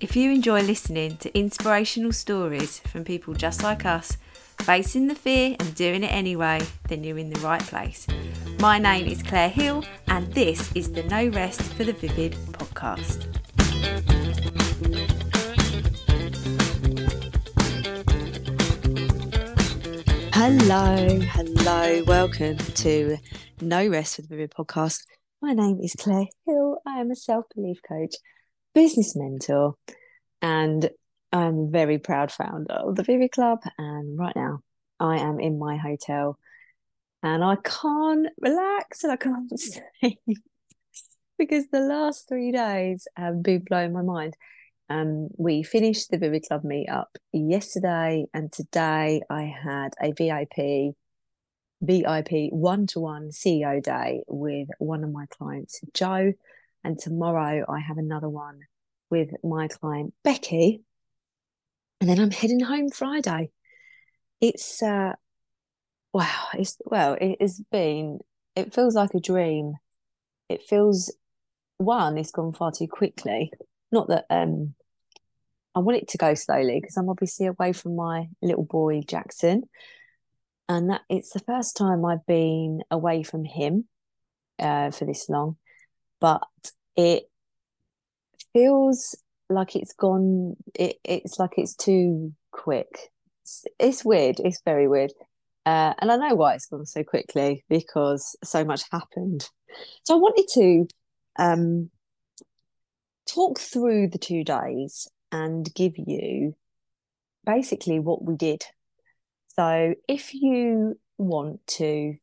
If you enjoy listening to inspirational stories from people just like us, facing the fear and doing it anyway, then you're in the right place. My name is Claire Hill, and this is the No Rest for the Vivid podcast. Hello, hello, welcome to No Rest for the Vivid podcast. My name is Claire Hill. I am a self belief coach business mentor, and I'm a very proud founder of the Vivid Club. And right now, I am in my hotel, and I can't relax and I can't sleep because the last three days have been blowing my mind. Um, we finished the Vivid Club meetup yesterday, and today I had a VIP VIP one to one CEO day with one of my clients, Joe. And tomorrow I have another one with my client, Becky. And then I'm heading home Friday. It's, uh, wow, it's, well, it has been, it feels like a dream. It feels, one, it's gone far too quickly. Not that, um, I want it to go slowly because I'm obviously away from my little boy Jackson, and that it's the first time I've been away from him uh, for this long, but it feels like it's gone. It, it's like it's too quick. It's, it's weird. It's very weird, uh, and I know why it's gone so quickly because so much happened. So I wanted to um, talk through the two days and give you basically what we did so if you want to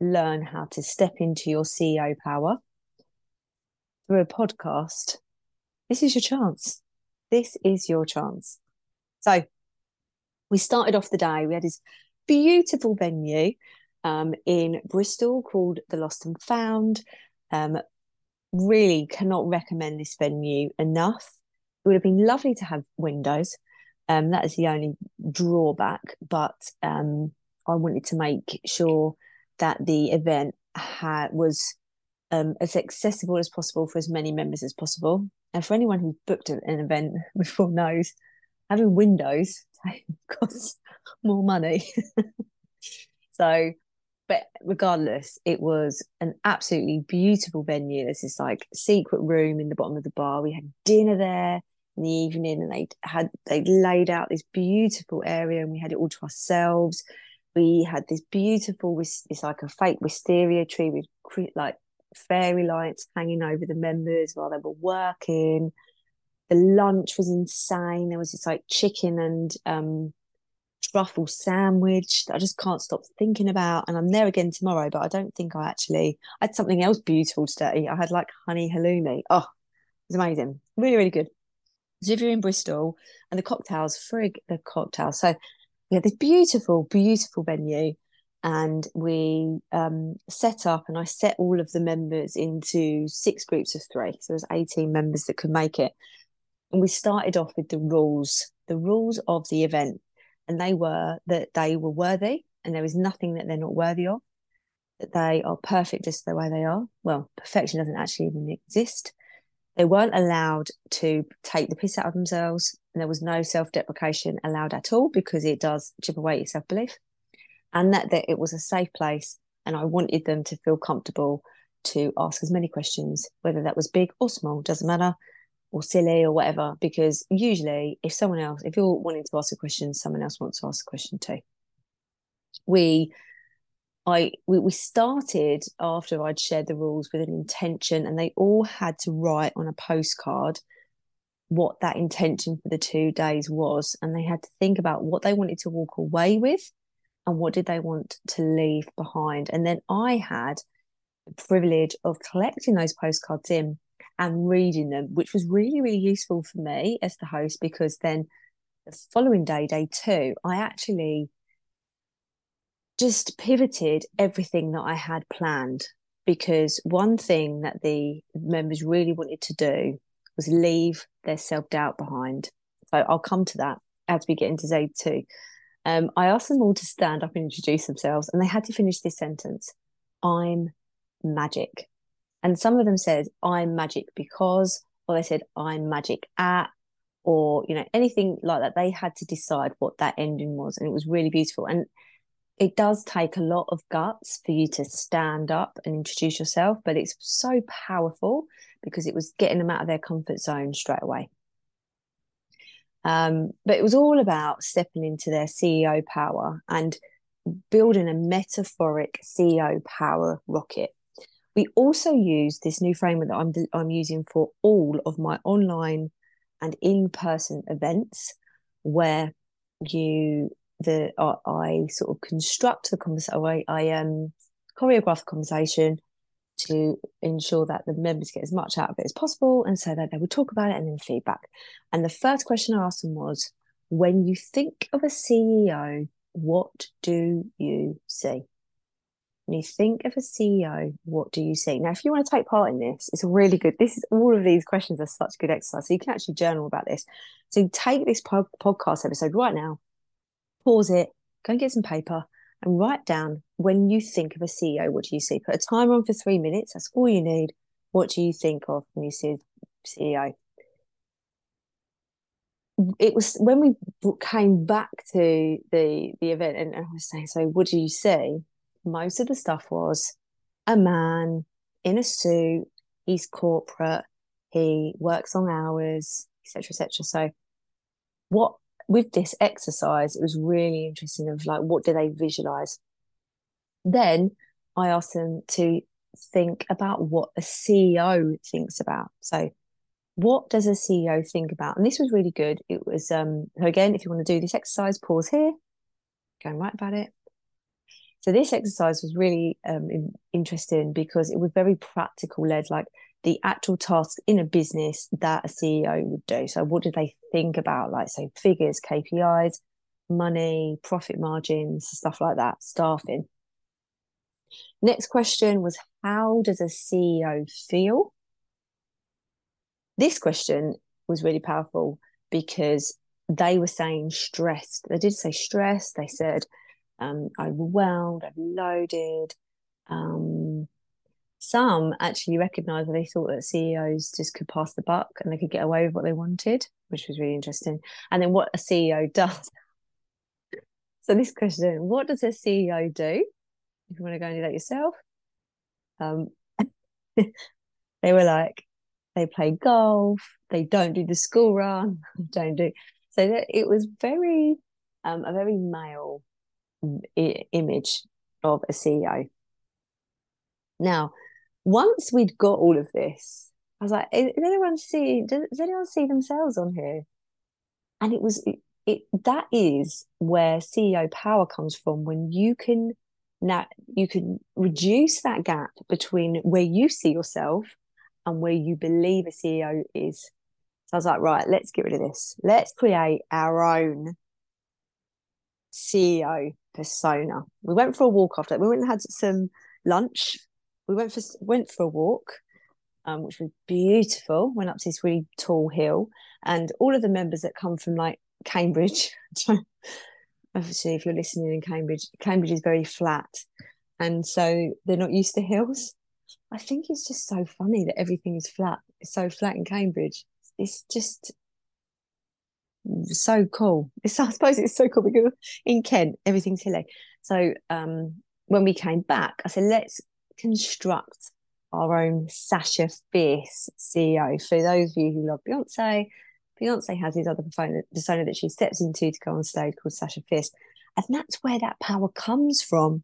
learn how to step into your CEO power through a podcast, this is your chance. This is your chance. So we started off the day, we had this beautiful venue um, in Bristol called the Lost and Found. Um, really cannot recommend this venue enough. It would have been lovely to have windows. Um, that is the only drawback, but um, I wanted to make sure that the event had was um, as accessible as possible for as many members as possible. And for anyone who's booked an event before knows, having windows costs more money. so, but regardless, it was an absolutely beautiful venue. There's this like secret room in the bottom of the bar. We had dinner there in the evening and they had they laid out this beautiful area and we had it all to ourselves we had this beautiful it's like a fake wisteria tree with like fairy lights hanging over the members while they were working the lunch was insane there was this like chicken and um truffle sandwich that I just can't stop thinking about. And I'm there again tomorrow, but I don't think I actually I had something else beautiful today. I had like honey halloumi. Oh, it was amazing. Really, really good. So if you're in Bristol and the cocktails, frig the cocktails. So had this beautiful, beautiful venue and we um, set up and I set all of the members into six groups of three. So there's 18 members that could make it. And we started off with the rules, the rules of the event. And they were that they were worthy and there is nothing that they're not worthy of, that they are perfect just the way they are. Well, perfection doesn't actually even exist. They weren't allowed to take the piss out of themselves, and there was no self deprecation allowed at all because it does chip away your self belief. And that, that it was a safe place, and I wanted them to feel comfortable to ask as many questions, whether that was big or small, doesn't matter, or silly or whatever. Because usually, if someone else, if you're wanting to ask a question, someone else wants to ask a question too. We I we, we started after I'd shared the rules with an intention, and they all had to write on a postcard what that intention for the two days was, and they had to think about what they wanted to walk away with, and what did they want to leave behind. And then I had the privilege of collecting those postcards in and reading them, which was really really useful for me as the host because then the following day, day two, I actually just pivoted everything that I had planned because one thing that the members really wanted to do was leave their self doubt behind. So I'll come to that as we get into day two. Um, I asked them all to stand up and introduce themselves, and they had to finish this sentence I'm magic. And some of them said, I'm magic because, or they said, I'm magic at, or you know anything like that. They had to decide what that ending was and it was really beautiful. And it does take a lot of guts for you to stand up and introduce yourself but it's so powerful because it was getting them out of their comfort zone straight away um, but it was all about stepping into their ceo power and building a metaphoric ceo power rocket. We also use this new framework that I'm, I'm using for all of my online and in-person events where you the uh, I sort of construct the conversation I, I um choreograph the conversation to ensure that the members get as much out of it as possible and so that they would talk about it and then feedback and the first question i asked them was when you think of a ceo what do you see when you think of a CEO, what do you see? Now, if you want to take part in this, it's really good. This is all of these questions are such good exercise. So you can actually journal about this. So take this po- podcast episode right now, pause it, go and get some paper and write down when you think of a CEO, what do you see? Put a timer on for three minutes. That's all you need. What do you think of when you see CEO? It was when we came back to the the event, and I was saying, "So, what do you see?" most of the stuff was a man in a suit, he's corporate, he works long hours, etc., etc. So, what with this exercise, it was really interesting of like what do they visualize. Then I asked them to think about what a CEO thinks about. So, what does a CEO think about? And this was really good. It was um so again, if you want to do this exercise, pause here, go and write about it. So this exercise was really um, in, interesting because it was very practical led, like the actual tasks in a business that a CEO would do. So what did they think about, like say figures, KPIs, money, profit margins, stuff like that, staffing. Next question was how does a CEO feel? This question was really powerful because they were saying stressed. They did say stressed. They said um, overwhelmed, overloaded. Um, some actually recognised that they thought that CEOs just could pass the buck and they could get away with what they wanted, which was really interesting. And then what a CEO does. so this question: What does a CEO do? If you want to go and do that yourself, um, they were like, they play golf, they don't do the school run, don't do. So that it was very, um, a very male I- image of a CEO. Now, once we'd got all of this, I was like, "Is anyone see? Does, does anyone see themselves on here?" And it was it, it. That is where CEO power comes from. When you can now you can reduce that gap between where you see yourself and where you believe a CEO is. So I was like, right, let's get rid of this. Let's create our own CEO persona. We went for a walk after. That. We went and had some lunch. We went for went for a walk, um, which was beautiful. Went up to this really tall hill, and all of the members that come from like Cambridge. obviously, if you're listening in Cambridge, Cambridge is very flat, and so they're not used to hills. I think it's just so funny that everything is flat. It's so flat in Cambridge. It's just so cool. It's, I suppose it's so cool because in Kent everything's hilly. So um, when we came back, I said, let's construct our own Sasha Fierce CEO. For those of you who love Beyonce, Beyonce has his other persona, that she steps into to go on stage called Sasha Fierce. And that's where that power comes from.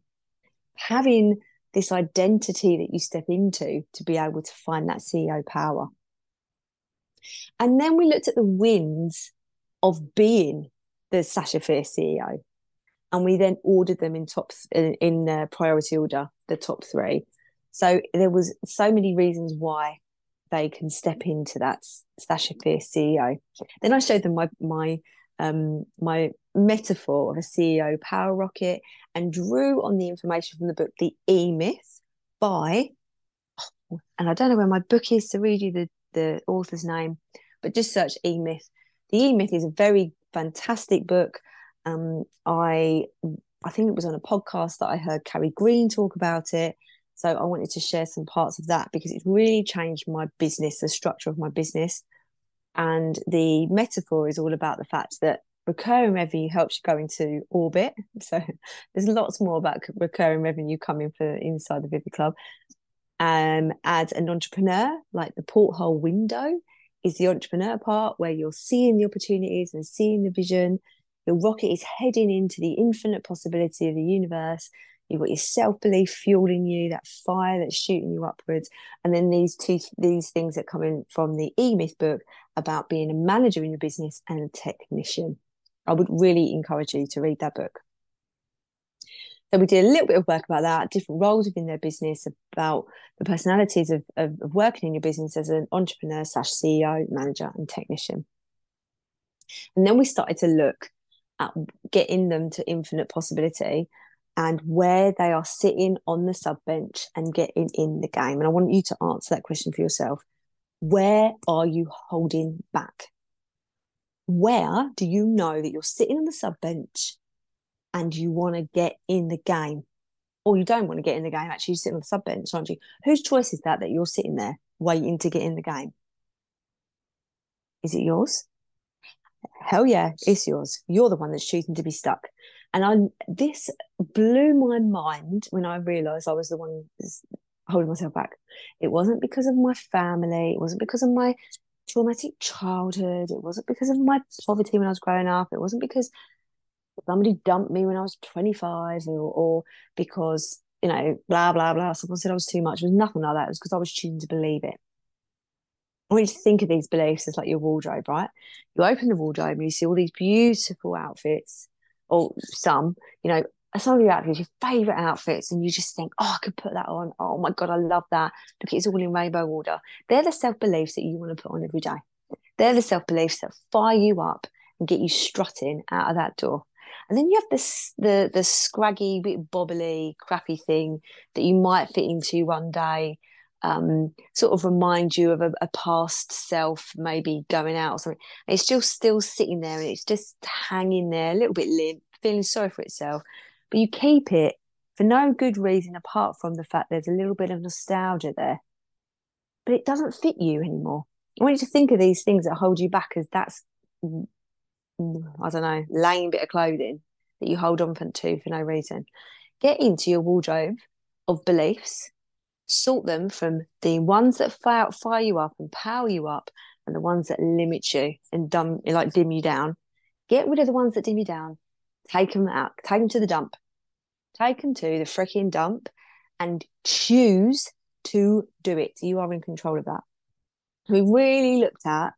Having this identity that you step into to be able to find that CEO power. And then we looked at the wins of being the Sasha Fierce CEO. And we then ordered them in top in, in uh, priority order, the top three. So there was so many reasons why they can step into that Sasha Fierce CEO. Then I showed them my my um, my metaphor of a CEO power rocket and drew on the information from the book The E Myth by, and I don't know where my book is to read you the, the author's name, but just search E Myth the E Myth is a very fantastic book. Um, I I think it was on a podcast that I heard Carrie Green talk about it. So I wanted to share some parts of that because it's really changed my business, the structure of my business. And the metaphor is all about the fact that recurring revenue helps you go into orbit. So there's lots more about recurring revenue coming for inside the Vivid Club. Um, as an entrepreneur, like the porthole window is the entrepreneur part where you're seeing the opportunities and seeing the vision. Your rocket is heading into the infinite possibility of the universe. You've got your self belief fueling you, that fire that's shooting you upwards, and then these two these things that come in from the E Myth book about being a manager in your business and a technician. I would really encourage you to read that book. So we did a little bit of work about that, different roles within their business, about the personalities of, of, of working in your business as an entrepreneur slash CEO, manager, and technician. And then we started to look at getting them to infinite possibility and where they are sitting on the sub bench and getting in the game. And I want you to answer that question for yourself. Where are you holding back? Where do you know that you're sitting on the sub bench and you want to get in the game? Or you don't want to get in the game, actually, you're sitting on the sub bench, aren't you? Whose choice is that that you're sitting there waiting to get in the game? Is it yours? Hell yeah, it's yours. You're the one that's choosing to be stuck. And I this blew my mind when I realised I was the one holding myself back. It wasn't because of my family. It wasn't because of my traumatic childhood. It wasn't because of my poverty when I was growing up. It wasn't because somebody dumped me when I was 25 or, or because, you know, blah, blah, blah. Someone said I was too much. It was nothing like that. It was because I was choosing to believe it. I want you to think of these beliefs as like your wardrobe, right? You open the wardrobe and you see all these beautiful outfits, or some, you know, some of your outfits, your favorite outfits, and you just think, oh, I could put that on. Oh my God, I love that. Look, it's all in rainbow order. They're the self beliefs that you want to put on every day. They're the self beliefs that fire you up and get you strutting out of that door. And then you have this the the scraggy, bit bobbly, crappy thing that you might fit into one day, um, sort of remind you of a, a, past self maybe going out or something. And it's still still sitting there and it's just hanging there, a little bit limp, feeling sorry for itself. But you keep it for no good reason apart from the fact there's a little bit of nostalgia there. But it doesn't fit you anymore. I want you to think of these things that hold you back as that's I don't know, lame bit of clothing that you hold on to for no reason. Get into your wardrobe of beliefs, sort them from the ones that fire, fire you up and power you up, and the ones that limit you and dumb, like dim you down. Get rid of the ones that dim you down. Take them out. Take them to the dump. Take them to the freaking dump, and choose to do it. You are in control of that. We really looked at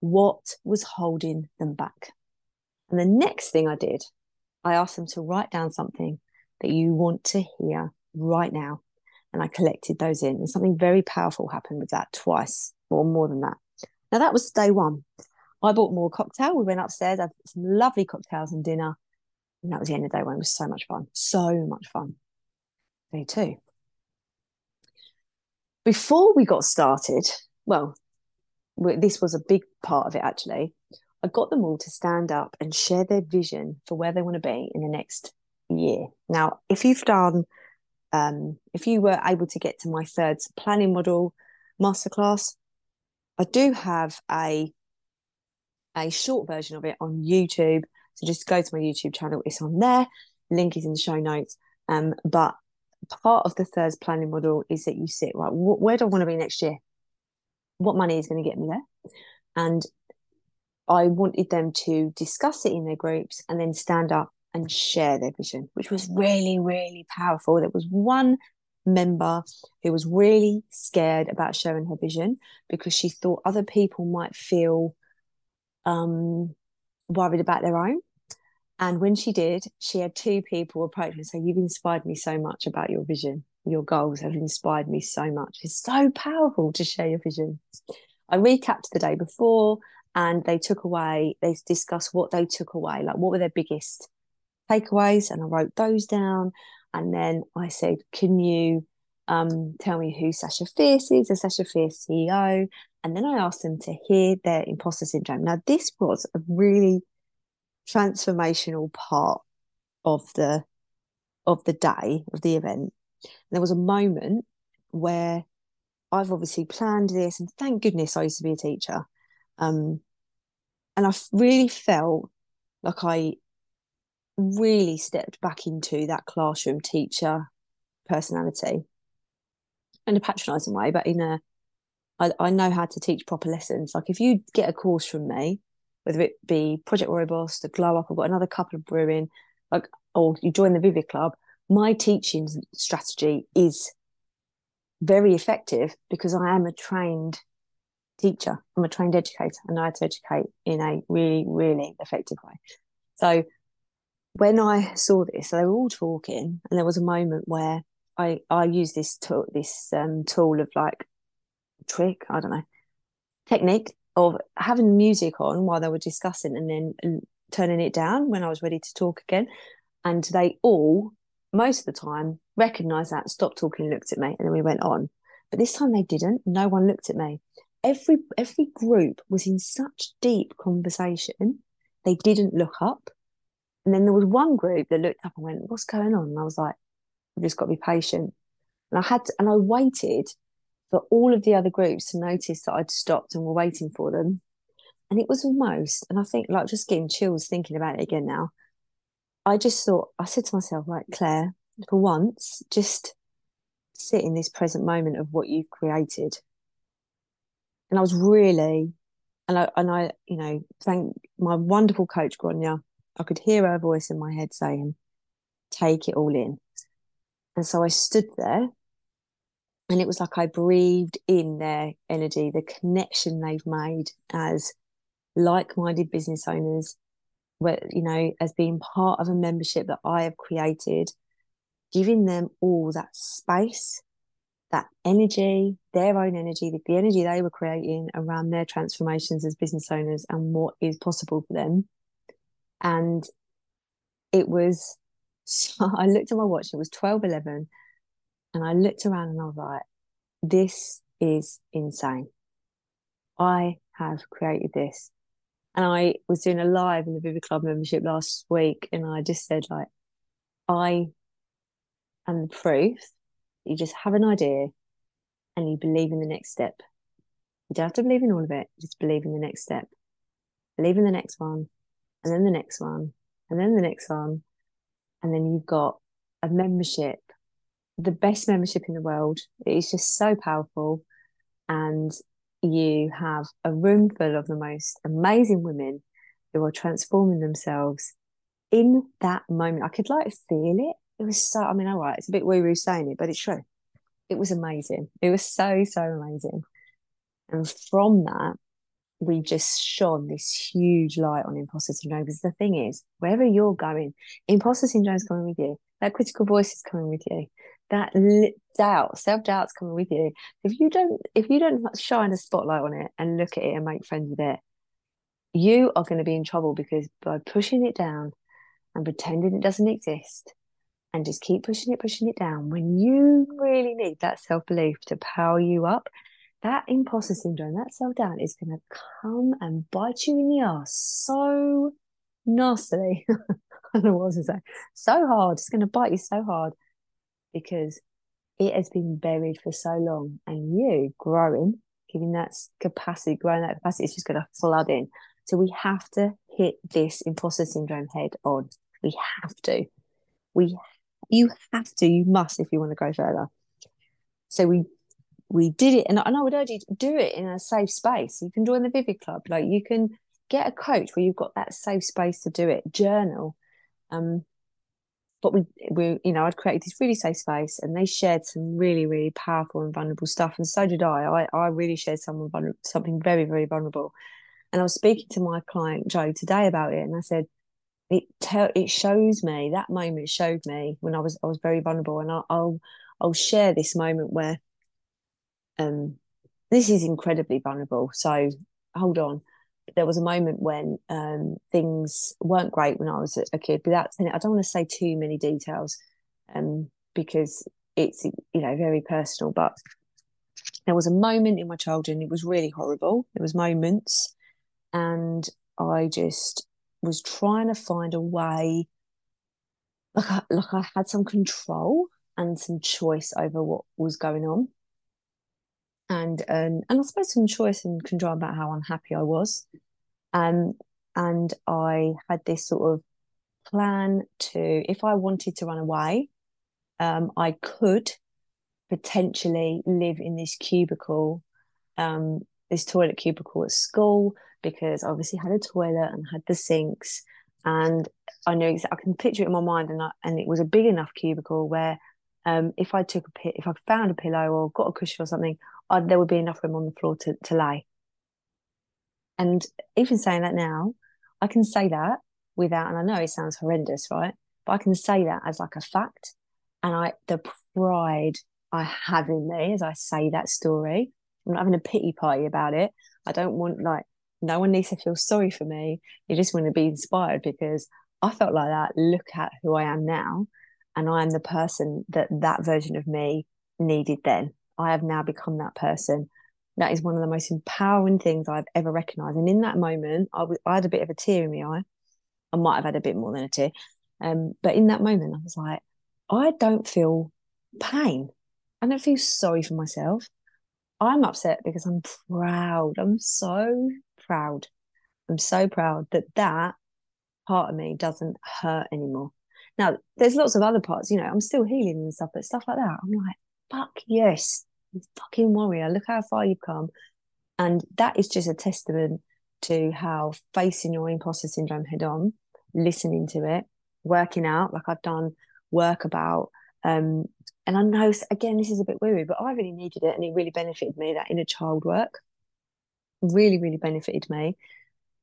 what was holding them back. And the next thing I did, I asked them to write down something that you want to hear right now. And I collected those in. And something very powerful happened with that twice or more than that. Now, that was day one. I bought more cocktail. We went upstairs, I had some lovely cocktails and dinner. And that was the end of day one. It was so much fun. So much fun. Day two. Before we got started, well, this was a big part of it actually. I got them all to stand up and share their vision for where they want to be in the next year. Now, if you've done, um, if you were able to get to my third planning model masterclass, I do have a a short version of it on YouTube. So just go to my YouTube channel; it's on there. Link is in the show notes. Um, but part of the third planning model is that you sit right. Wh- where do I want to be next year? what money is going to get me there. And I wanted them to discuss it in their groups and then stand up and share their vision, which was really, really powerful. There was one member who was really scared about sharing her vision because she thought other people might feel um, worried about their own. And when she did, she had two people approach her and say, You've inspired me so much about your vision your goals have inspired me so much. It's so powerful to share your vision. I recapped the day before and they took away, they discussed what they took away, like what were their biggest takeaways. And I wrote those down. And then I said, Can you um, tell me who Sasha Fierce is, a Sasha Fierce CEO? And then I asked them to hear their imposter syndrome. Now, this was a really transformational part of the of the day of the event there was a moment where I've obviously planned this, and thank goodness I used to be a teacher. Um, and I really felt like I really stepped back into that classroom teacher personality in a patronizing way, but in a I, I know how to teach proper lessons. Like if you get a course from me, whether it be Project Boss, the Glow Up, I've got another couple of brewing, like or you join the Vivid Club, my teaching strategy is very effective because I am a trained teacher. I'm a trained educator and I know how to educate in a really, really effective way. So when I saw this, they were all talking, and there was a moment where I I used this tool, this um, tool of like trick, I don't know, technique of having music on while they were discussing, and then turning it down when I was ready to talk again. And they all, most of the time, recognized that, stopped talking, looked at me, and then we went on. But this time they didn't. No one looked at me. Every every group was in such deep conversation, they didn't look up. And then there was one group that looked up and went, "What's going on?" And I was like, "We've just got to be patient." And I had to, and I waited for all of the other groups to notice that I'd stopped and were waiting for them. And it was almost, and I think like just getting chills thinking about it again now. I just thought, I said to myself, like, Claire, for once, just sit in this present moment of what you've created. And I was really, and I, and I, you know, thank my wonderful coach, Grania. I could hear her voice in my head saying, take it all in. And so I stood there and it was like I breathed in their energy, the connection they've made as like-minded business owners, where you know, as being part of a membership that I have created, giving them all that space, that energy, their own energy, the, the energy they were creating around their transformations as business owners and what is possible for them. And it was I looked at my watch, it was 12 11 and I looked around and I was like, this is insane. I have created this. And I was doing a live in the Vivid Club membership last week, and I just said, like, I am the proof you just have an idea and you believe in the next step. You don't have to believe in all of it, just believe in the next step. Believe in the next one, and then the next one, and then the next one. And then you've got a membership the best membership in the world. It's just so powerful. And you have a room full of the most amazing women who are transforming themselves in that moment. I could like feel it. It was so, I mean, all right, it's a bit woo woo saying it, but it's true. It was amazing. It was so, so amazing. And from that, we just shone this huge light on imposter syndrome. Because the thing is, wherever you're going, imposter syndrome is coming with you. That critical voice is coming with you that doubt, self doubt's coming with you. If you don't, if you don't shine a spotlight on it and look at it and make friends with it, you are going to be in trouble because by pushing it down and pretending it doesn't exist and just keep pushing it, pushing it down, when you really need that self belief to power you up, that imposter syndrome, that self doubt is going to come and bite you in the ass so nastily. I don't know what was to say. So hard. It's going to bite you so hard because it has been buried for so long. And you growing giving that capacity growing that capacity is just going to flood in. So we have to hit this imposter syndrome head on. We have to. We you have to. You must if you want to go further. So we we did it and, and i would urge you to do it in a safe space. You can join the vivid club. Like you can get a coach where you've got that safe space to do it journal. Um but we we you know I'd created this really safe space and they shared some really really powerful and vulnerable stuff and so did I. I, I really shared some something very very vulnerable. And I was speaking to my client Joe today about it and I said it it shows me that moment showed me when I was I was very vulnerable and I'll I'll, I'll share this moment where um this is incredibly vulnerable so hold on there was a moment when um, things weren't great when I was a kid. Without I don't want to say too many details um, because it's you know very personal. But there was a moment in my childhood, and it was really horrible. There was moments, and I just was trying to find a way, like I, like I had some control and some choice over what was going on. And um, and I suppose some choice and control about how unhappy I was. Um, and I had this sort of plan to, if I wanted to run away, um, I could potentially live in this cubicle, um, this toilet cubicle at school, because I obviously had a toilet and had the sinks. And I know I can picture it in my mind, and I, and it was a big enough cubicle where um, if I took a if I found a pillow or got a cushion or something, There would be enough room on the floor to, to lay. And even saying that now, I can say that without, and I know it sounds horrendous, right? But I can say that as like a fact. And I, the pride I have in me as I say that story, I'm not having a pity party about it. I don't want like, no one needs to feel sorry for me. You just want to be inspired because I felt like that. Look at who I am now. And I am the person that that version of me needed then. I have now become that person. That is one of the most empowering things I've ever recognized. And in that moment, I, had a bit of a tear in my eye. I might have had a bit more than a tear. Um, but in that moment, I was like, I don't feel pain. I don't feel sorry for myself. I'm upset because I'm proud. I'm so proud. I'm so proud that that part of me doesn't hurt anymore. Now, there's lots of other parts, you know, I'm still healing and stuff, but stuff like that, I'm like, fuck yes, fucking warrior. Look how far you've come. And that is just a testament to how facing your imposter syndrome head on, listening to it, working out, like I've done work about. Um, and I know, again, this is a bit weird, but I really needed it and it really benefited me, that inner child work. Really, really benefited me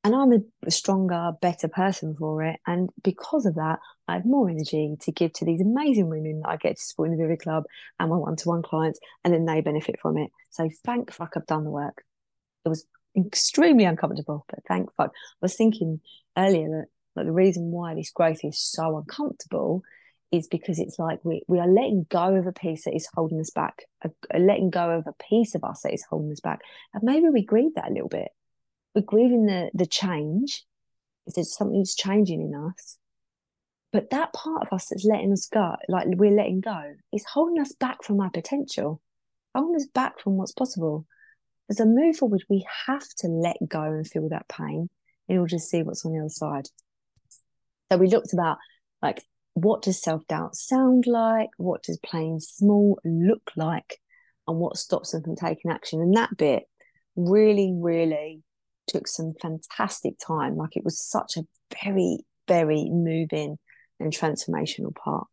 and I'm a stronger, better person for it. And because of that, I have more energy to give to these amazing women that I get to support in the Vivid Club and my one-to-one clients, and then they benefit from it. So thank fuck I've done the work. It was extremely uncomfortable, but thank fuck. I was thinking earlier that like the reason why this growth is so uncomfortable is because it's like we, we are letting go of a piece that is holding us back, a, a letting go of a piece of us that is holding us back. And maybe we grieve that a little bit we're grieving the the change there's something's changing in us. But that part of us that's letting us go like we're letting go is holding us back from our potential holding us back from what's possible. As a move forward we have to let go and feel that pain in order to see what's on the other side. So we looked about like what does self-doubt sound like? What does playing small look like? And what stops them from taking action? And that bit really really took some fantastic time. Like it was such a very, very moving and transformational part.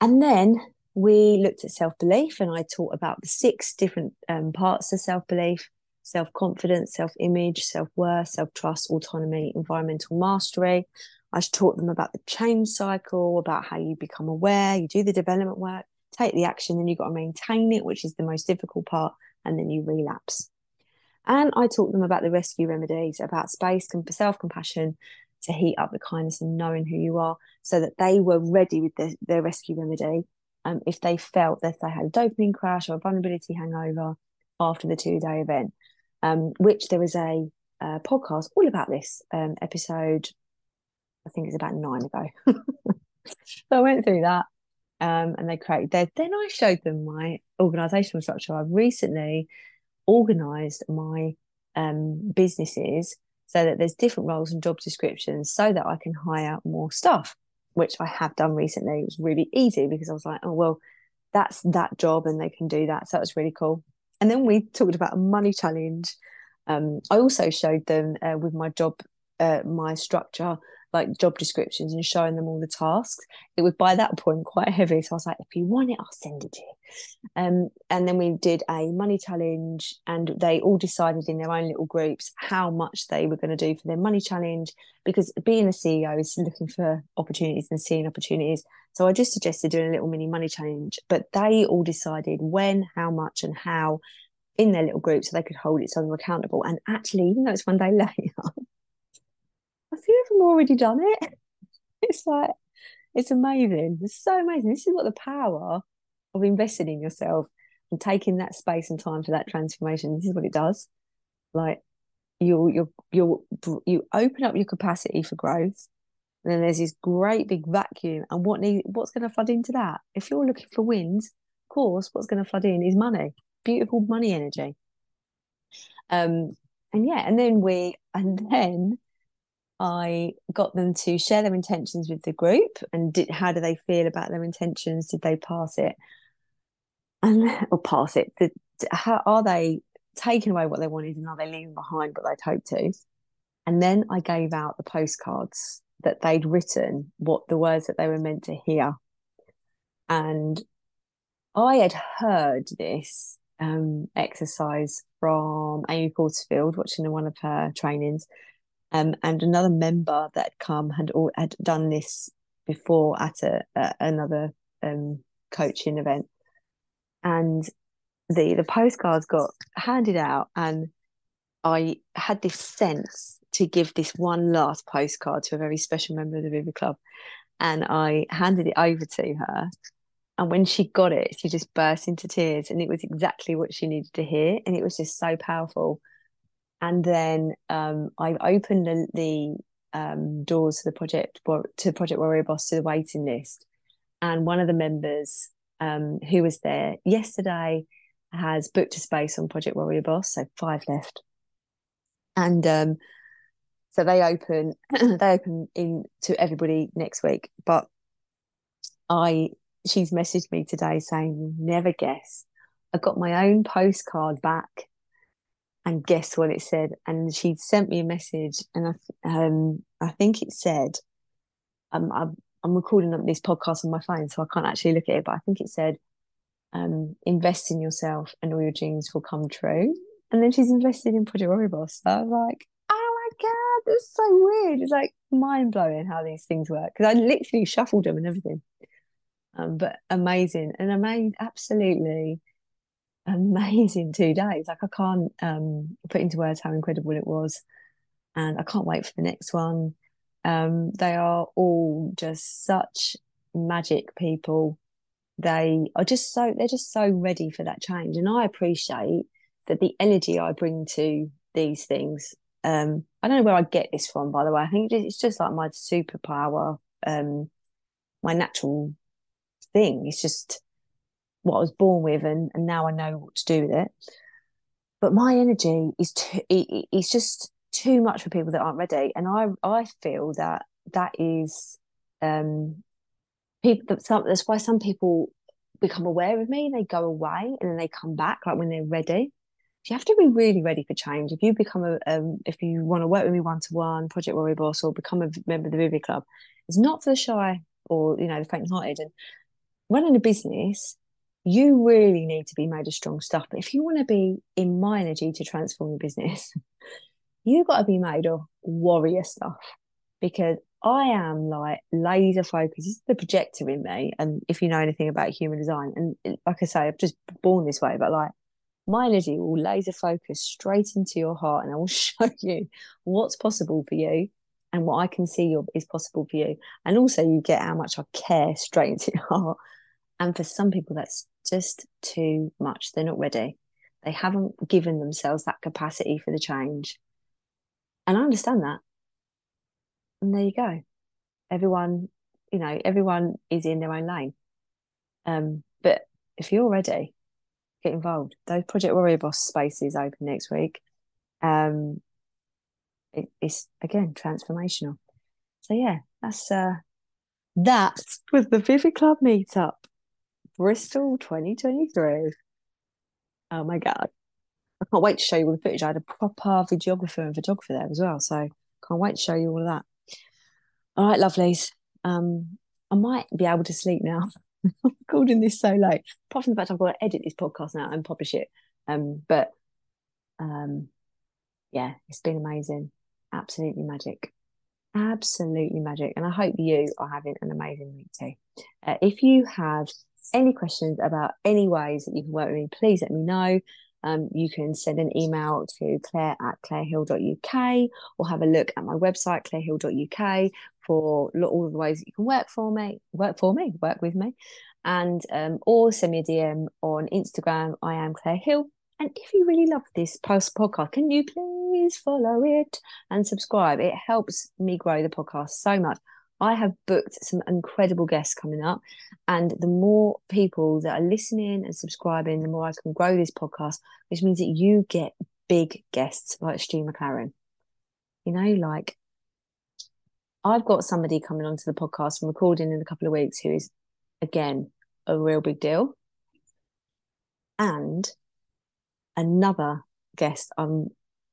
And then we looked at self belief, and I taught about the six different um, parts of self belief self confidence, self image, self worth, self trust, autonomy, environmental mastery. I taught them about the change cycle, about how you become aware, you do the development work, take the action, then you've got to maintain it, which is the most difficult part, and then you relapse. And I taught them about the rescue remedies, about space, and self compassion to heat up the kindness and knowing who you are, so that they were ready with their, their rescue remedy um, if they felt that they had a dopamine crash or a vulnerability hangover after the two day event, um, which there was a, a, podcast all about this um, episode, I think it's about nine ago. so I went through that. Um, and they created their, then I showed them my organizational structure. I've recently organized my um, businesses so that there's different roles and job descriptions so that I can hire more staff, which I have done recently. It was really easy because I was like, oh, well, that's that job and they can do that. So that was really cool. And then we talked about a money challenge. Um, I also showed them uh, with my job, uh, my structure, like job descriptions and showing them all the tasks. It was by that point quite heavy. So I was like, if you want it, I'll send it to you. Um, and then we did a money challenge and they all decided in their own little groups how much they were going to do for their money challenge because being a CEO is looking for opportunities and seeing opportunities. So I just suggested doing a little mini money challenge, but they all decided when, how much, and how in their little group so they could hold each other accountable. And actually, even though it's one day later, a few of them already done it. It's like, it's amazing. It's so amazing. This is what the power of investing in yourself and taking that space and time for that transformation. This is what it does. Like you you you you open up your capacity for growth. And then there's this great big vacuum. And what need what's going to flood into that? If you're looking for wins, of course, what's going to flood in is money. beautiful money energy. Um, and yeah, and then we, and then I got them to share their intentions with the group and did, how do they feel about their intentions? Did they pass it? And or pass it? Did, how are they taking away what they wanted and are they leaving behind what they'd hoped to? And then I gave out the postcards that they'd written, what the words that they were meant to hear. And I had heard this um, exercise from Amy Porterfield, watching one of her trainings, um, and another member that had come had all, had done this before at a, a another um, coaching event, and the the postcards got handed out, and I had this sense to give this one last postcard to a very special member of the Vivid Club, and I handed it over to her. And when she got it, she just burst into tears, and it was exactly what she needed to hear, and it was just so powerful and then um, I opened the, the um, doors to the project to Project Warrior Boss to the waiting list, and one of the members um, who was there yesterday has booked a space on Project Warrior Boss, so five left, and um, so they open they open in to everybody next week. But I she's messaged me today saying, "Never guess, I got my own postcard back." and guess what it said and she'd sent me a message and i um i think it said um I'm, I'm recording this podcast on my phone so i can't actually look at it but i think it said um invest in yourself and all your dreams will come true. And then she's invested in project boss. So i was like oh my god that's so weird. It's like mind-blowing how these things work because i literally shuffled them and everything. Um but amazing and i made absolutely amazing two days. Like I can't um, put into words how incredible it was, and I can't wait for the next one. Um, they are all just such magic people. They are just so they're just so ready for that change, and I appreciate that the energy I bring to these things. Um, I don't know where I get this from, by the way. I think it's just like my superpower, um, my natural thing. It's just what I was born with, and, and now I know what to do with it. But my energy is too, it, it's just too much for people that aren't ready, and I I feel that that is um people that some that's why some people become aware of me, they go away, and then they come back like when they're ready. You have to be really ready for change. If you become a, um, if you want to work with me one to one, Project Warrior Boss, or become a member of the Vivid Club, it's not for the shy or you know the faint-hearted. And running a business you really need to be made of strong stuff. But if you want to be in my energy to transform your business, you've got to be made of warrior stuff because I am like laser focused. This is the projector in me. And if you know anything about human design, and like I say, I've just born this way, but like my energy will laser focus straight into your heart and I will show you what's possible for you and what I can see is possible for you. And also, you get how much I care straight into your heart. And for some people, that's just too much. They're not ready. They haven't given themselves that capacity for the change. And I understand that. And there you go. Everyone, you know, everyone is in their own lane. Um, but if you're ready, get involved. Those Project Warrior Boss spaces open next week. Um, it, it's again transformational. So yeah, that's uh that was the Vivid Club meetup. Bristol 2023. Oh my God. I can't wait to show you all the footage. I had a proper videographer and photographer there as well. So can't wait to show you all of that. All right, lovelies. Um, I might be able to sleep now. I'm recording this so late. Apart from the fact I've got to edit this podcast now and publish it. Um, but um, yeah, it's been amazing. Absolutely magic. Absolutely magic. And I hope you are having an amazing week too. Uh, if you have any questions about any ways that you can work with me, please let me know. Um, you can send an email to claire at clairehill.uk or have a look at my website, clairehill.uk, for all of the ways that you can work for me, work for me, work with me. And um, or send me a DM on Instagram. I am Claire Hill. And if you really love this post podcast, can you please follow it and subscribe? It helps me grow the podcast so much. I have booked some incredible guests coming up. And the more people that are listening and subscribing, the more I can grow this podcast, which means that you get big guests like Stu McLaren. You know, like I've got somebody coming onto the podcast from recording in a couple of weeks who is, again, a real big deal. And another guest I'm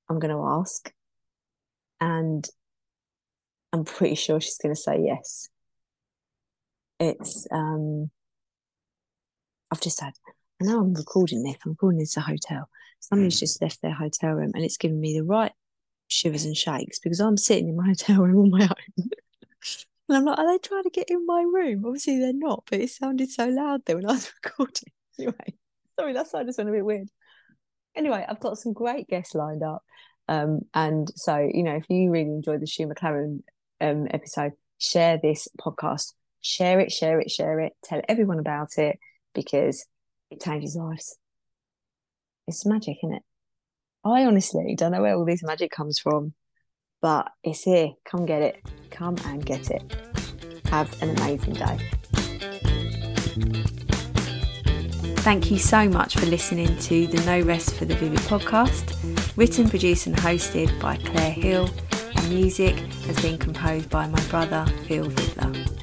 I'm going to ask, and I'm pretty sure she's going to say yes. It's um, I've just had. I know I'm recording this. I'm recording this at a hotel. Somebody's just left their hotel room, and it's giving me the right shivers and shakes because I'm sitting in my hotel room on my own. and I'm like, are they trying to get in my room? Obviously, they're not, but it sounded so loud there when I was recording. Anyway, sorry, that's why I just went a bit weird. Anyway, I've got some great guests lined up. Um, and so, you know, if you really enjoyed the Shoe McLaren um, episode, share this podcast, share it, share it, share it, tell everyone about it because it changes lives. It's magic, isn't it? I honestly don't know where all this magic comes from, but it's here. Come get it. Come and get it. Have an amazing day. Thank you so much for listening to the No Rest for the Vivid podcast, written, produced, and hosted by Claire Hill, music has been composed by my brother Phil Vidler.